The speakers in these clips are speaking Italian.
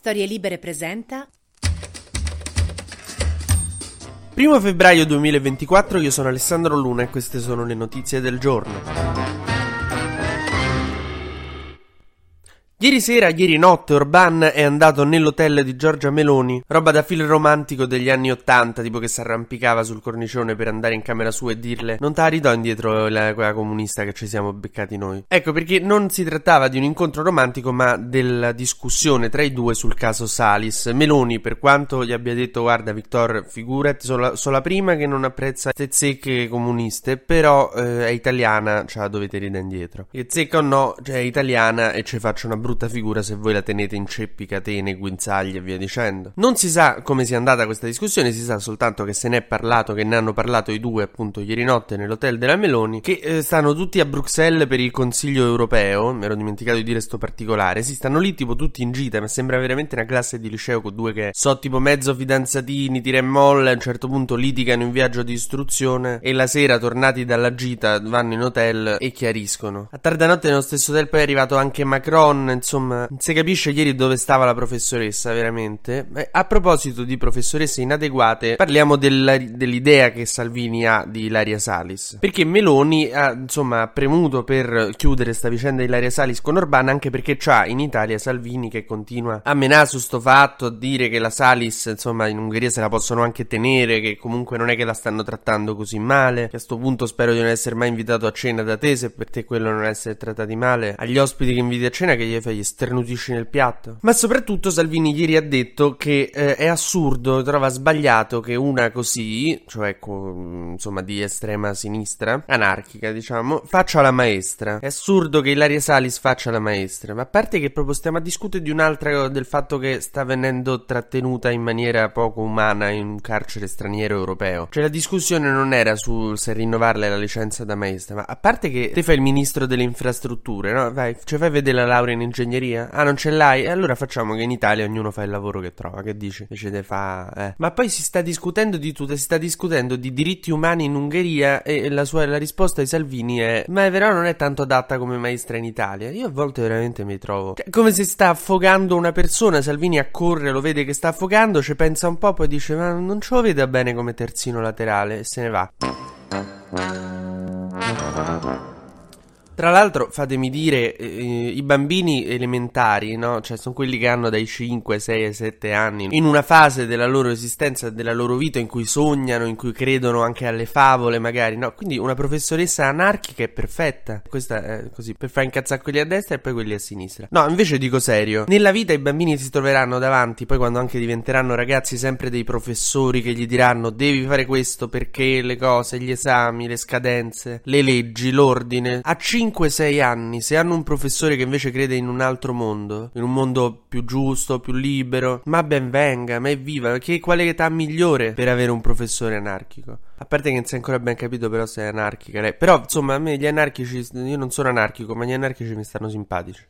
Storie Libere presenta 1 febbraio 2024, io sono Alessandro Luna e queste sono le notizie del giorno. Ieri sera, ieri notte, Orban è andato nell'hotel di Giorgia Meloni, roba da film romantico degli anni Ottanta, tipo che si arrampicava sul cornicione per andare in camera sua e dirle non te la ridò indietro la, quella comunista che ci siamo beccati noi. Ecco, perché non si trattava di un incontro romantico, ma della discussione tra i due sul caso Salis. Meloni, per quanto gli abbia detto guarda Victor, figurati, sono, sono la prima che non apprezza le zecche comuniste, però eh, è italiana, ce la dovete ridere indietro. E zecca o no, cioè, è italiana e ci faccio una brutta brutta figura se voi la tenete in ceppi, catene, guinzagli e via dicendo. Non si sa come sia andata questa discussione, si sa soltanto che se ne è parlato, che ne hanno parlato i due appunto ieri notte nell'hotel della Meloni, che eh, stanno tutti a Bruxelles per il Consiglio europeo, mi ero dimenticato di dire sto particolare, si stanno lì tipo tutti in gita, ma sembra veramente una classe di liceo con due che so tipo mezzo fidanzatini, tira e molla, a un certo punto litigano in viaggio di istruzione e la sera tornati dalla gita vanno in hotel e chiariscono. A tarda notte nello stesso hotel poi è arrivato anche Macron, insomma, si capisce ieri dove stava la professoressa, veramente. Eh, a proposito di professoresse inadeguate, parliamo della, dell'idea che Salvini ha di Ilaria Salis. Perché Meloni ha, insomma, premuto per chiudere sta vicenda di Ilaria Salis con Orban, anche perché c'ha in Italia Salvini che continua a menare su sto fatto, a dire che la Salis, insomma, in Ungheria se la possono anche tenere, che comunque non è che la stanno trattando così male. Che a sto punto spero di non essere mai invitato a cena da te, se per te quello non essere trattati male. Agli ospiti che inviti a cena che gli fai gli sternutisci nel piatto. Ma soprattutto Salvini ieri ha detto che eh, è assurdo, trova sbagliato che una così, cioè con, insomma di estrema sinistra, anarchica diciamo, faccia la maestra. È assurdo che Ilaria Salis faccia la maestra, ma a parte che proprio stiamo a discutere di un'altra del fatto che sta venendo trattenuta in maniera poco umana in un carcere straniero europeo. Cioè la discussione non era su se rinnovarle la licenza da maestra, ma a parte che te fai il ministro delle infrastrutture, no? Vai, cioè fai vedere la laurea in ingegneria Ah, non ce l'hai? E allora facciamo che in Italia ognuno fa il lavoro che trova. Che dici? Invece fa. Eh. Ma poi si sta discutendo di tutto. Si sta discutendo di diritti umani in Ungheria. E la, sua, la risposta ai Salvini è: Ma è vero, non è tanto adatta come maestra in Italia. Io a volte veramente mi trovo. Cioè, come se sta affogando una persona. Salvini accorre, lo vede che sta affogando. Ci pensa un po', poi dice: Ma non ce lo vede bene come terzino laterale. E se ne va. Tra l'altro, fatemi dire, eh, i bambini elementari, no? Cioè, sono quelli che hanno dai 5, 6 7 anni, in una fase della loro esistenza, della loro vita in cui sognano, in cui credono anche alle favole, magari, no? Quindi una professoressa anarchica è perfetta. Questa è così, per far incazzare quelli a destra e poi quelli a sinistra. No, invece dico serio, nella vita i bambini si troveranno davanti, poi quando anche diventeranno ragazzi, sempre dei professori che gli diranno devi fare questo perché le cose, gli esami, le scadenze, le leggi, l'ordine. A 5 5-6 anni, se hanno un professore che invece crede in un altro mondo, in un mondo più giusto, più libero, ma ben venga, ma evviva, che quale età migliore per avere un professore anarchico? A parte che non si è ancora ben capito però se è anarchica lei. Però insomma a me gli anarchici, io non sono anarchico, ma gli anarchici mi stanno simpatici.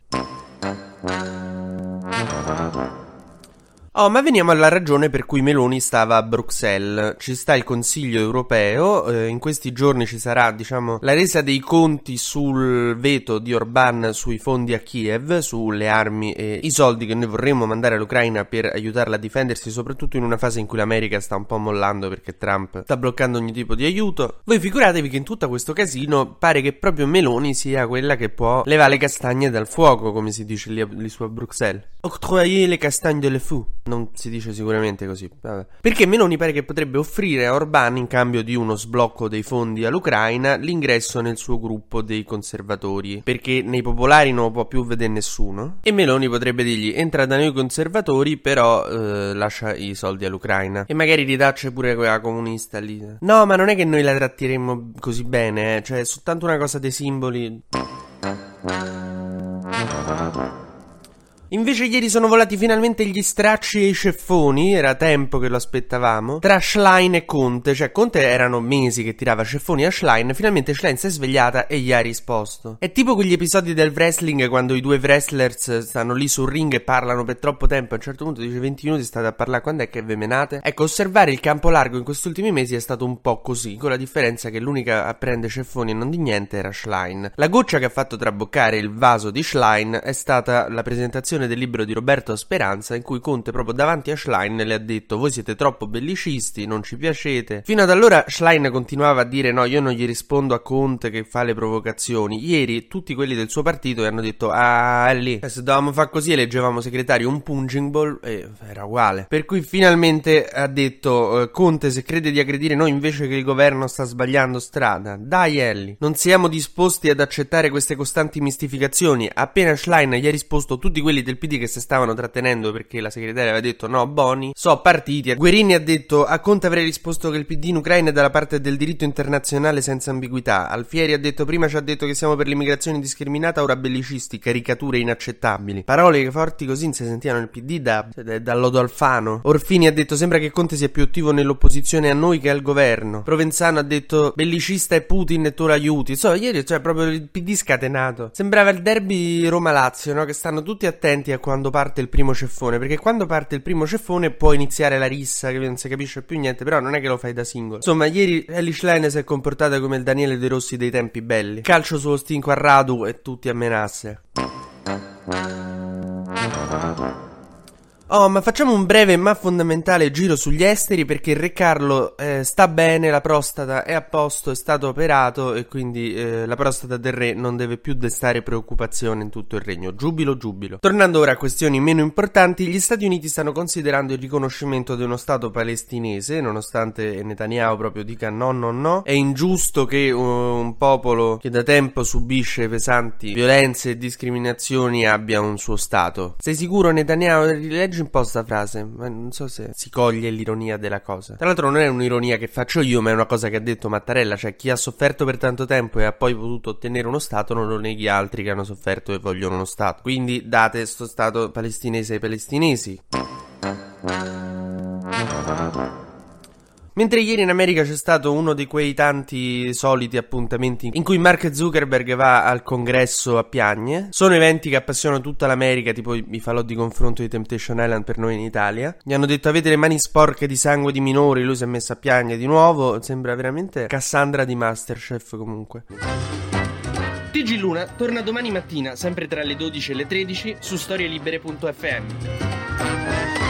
Oh, ma veniamo alla ragione per cui Meloni stava a Bruxelles. Ci sta il Consiglio europeo, eh, in questi giorni ci sarà, diciamo, la resa dei conti sul veto di Orban sui fondi a Kiev, sulle armi e i soldi che noi vorremmo mandare all'Ucraina per aiutarla a difendersi, soprattutto in una fase in cui l'America sta un po' mollando perché Trump sta bloccando ogni tipo di aiuto. Voi figuratevi che in tutto questo casino pare che proprio Meloni sia quella che può levare le castagne dal fuoco, come si dice lì, lì su a Bruxelles. Octroyer le castagne de le fou non si dice sicuramente così. Vabbè. Perché Meloni pare che potrebbe offrire a Orban, in cambio di uno sblocco dei fondi all'Ucraina, l'ingresso nel suo gruppo dei conservatori. Perché nei popolari non lo può più vedere nessuno. E Meloni potrebbe dirgli: entra da noi conservatori, però eh, lascia i soldi all'Ucraina. E magari ridacce pure quella comunista lì. No, ma non è che noi la tratteremmo così bene, eh. Cioè, è soltanto una cosa dei simboli. Invece ieri sono volati finalmente gli stracci e i ceffoni, era tempo che lo aspettavamo, tra Schlein e Conte, cioè Conte erano mesi che tirava ceffoni a Schlein, finalmente Schlein si è svegliata e gli ha risposto. È tipo quegli episodi del wrestling quando i due wrestlers stanno lì sul ring e parlano per troppo tempo, a un certo punto dice 20 minuti state a parlare, quando è che ve menate? Ecco, osservare il campo largo in questi ultimi mesi è stato un po' così, con la differenza che l'unica a prendere ceffoni e non di niente era Schlein. La goccia che ha fatto traboccare il vaso di Schlein è stata la presentazione presentazione del libro di Roberto Speranza in cui Conte proprio davanti a Schlein le ha detto voi siete troppo bellicisti, non ci piacete. Fino ad allora Schlein continuava a dire no, io non gli rispondo a Conte che fa le provocazioni. Ieri tutti quelli del suo partito gli hanno detto ah, è lì, se dovevamo fare così eleggevamo segretario un punching ball e era uguale. Per cui finalmente ha detto eh, Conte se crede di aggredire noi invece che il governo sta sbagliando strada. Dai Ellie, non siamo disposti ad accettare queste costanti mistificazioni. Appena Schlein gli ha risposto tutti quelli del PD che si stavano trattenendo perché la segretaria aveva detto no, Boni, so partiti. Guerini ha detto a Conte avrei risposto che il PD in Ucraina è dalla parte del diritto internazionale senza ambiguità. Alfieri ha detto prima ci ha detto che siamo per l'immigrazione indiscriminata, ora bellicisti, caricature inaccettabili. Parole forti così non si sentivano nel PD da, da Lodo Alfano. Orfini ha detto sembra che Conte sia più attivo nell'opposizione a noi che al governo. Provenzano ha detto bellicista è Putin e tu l'aiuti. So, ieri cioè proprio il PD scatenato. Sembrava il derby Roma-Lazio, no? Che stanno tutti attenti a quando parte il primo ceffone, perché quando parte il primo ceffone può iniziare la rissa, che non si capisce più niente, però non è che lo fai da singolo. Insomma, ieri Ellie Schlein si è comportata come il Daniele De Rossi dei tempi belli. Calcio sullo stinco a Radu e tutti a menasse. Oh, ma facciamo un breve ma fondamentale giro sugli esteri perché il Re Carlo eh, sta bene, la prostata è a posto, è stato operato e quindi eh, la prostata del re non deve più destare preoccupazione in tutto il regno. Giubilo, giubilo. Tornando ora a questioni meno importanti, gli Stati Uniti stanno considerando il riconoscimento di uno Stato palestinese, nonostante Netanyahu proprio dica no, no, no. È ingiusto che uh, un popolo che da tempo subisce pesanti violenze e discriminazioni abbia un suo Stato. Sei sicuro Netanyahu? Rileggi un po' sta frase, ma non so se si coglie l'ironia della cosa. Tra l'altro non è un'ironia che faccio io, ma è una cosa che ha detto Mattarella, cioè chi ha sofferto per tanto tempo e ha poi potuto ottenere uno Stato non lo neghi altri che hanno sofferto e vogliono uno Stato. Quindi date sto Stato palestinese ai palestinesi. Mentre ieri in America c'è stato uno di quei tanti soliti appuntamenti in cui Mark Zuckerberg va al congresso a piagne, sono eventi che appassionano tutta l'America, tipo i falò di confronto di Temptation Island per noi in Italia. Gli hanno detto avete le mani sporche di sangue di minori, lui si è messo a piagne di nuovo, sembra veramente Cassandra di Masterchef comunque. TG Luna torna domani mattina, sempre tra le 12 e le 13, su storielibere.fm.